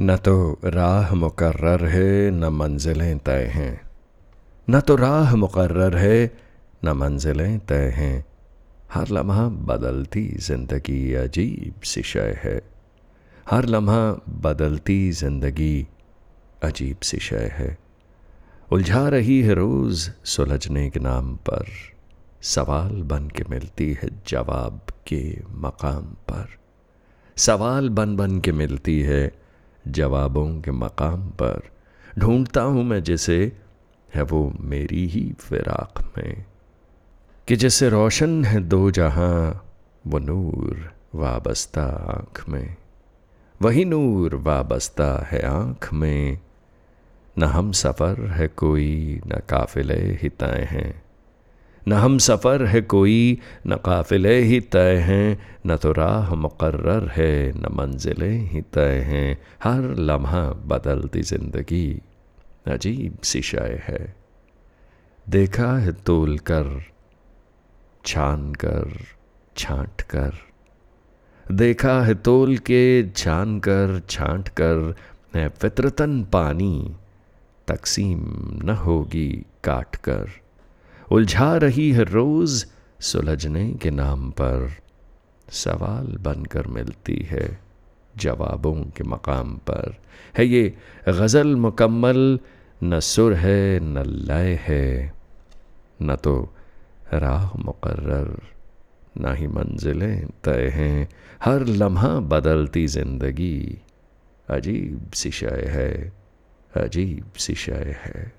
न तो राह मुकर्र है, न मंजिलें तय हैं। न तो राह मुकर्र है, न मंजिलें तय हैं। हर लम्हा बदलती ज़िंदगी अजीब सी शय है। हर लम्हा बदलती ज़िंदगी अजीब सी शय है। उलझा रही है रोज़ सुलझने के नाम पर। सवाल बन के मिलती है जवाब के मकाम पर। सवाल बन बन के मिलती है जवाबों के मकाम पर ढूंढता हूँ मैं जिसे है वो मेरी ही फिराक में। कि जैसे रोशन है दो जहाँ, वो नूर वाबस्ता आँख में। वही नूर वाबस्ता है आँख में। न हम सफ़र है कोई, न काफिले ही तय हैं। न हम सफ़र है कोई, न काफिले ही तय हैं, न तो राह मुकर्र है, न मंजिलें ही तय हैं। हर लम्हा बदलती ज़िंदगी अजीब सी शय है। देखा है तोल कर, छान कर, छांट कर। देखा है तोल के, छान कर, छांट कर। है फितरतन पानी, तकसीम न होगी काट कर। उलझा रही है रोज़ सुलझने के नाम पर। सवाल बनकर मिलती है जवाबों के मकाम पर। है ये गज़ल मुकम्मल, न सुर है, न लय है। न तो राह मुकर्र ना ही मंजिलें तय हैं। हर लम्हा बदलती ज़िंदगी, अजीब सी शय है, अजीब सी शय है।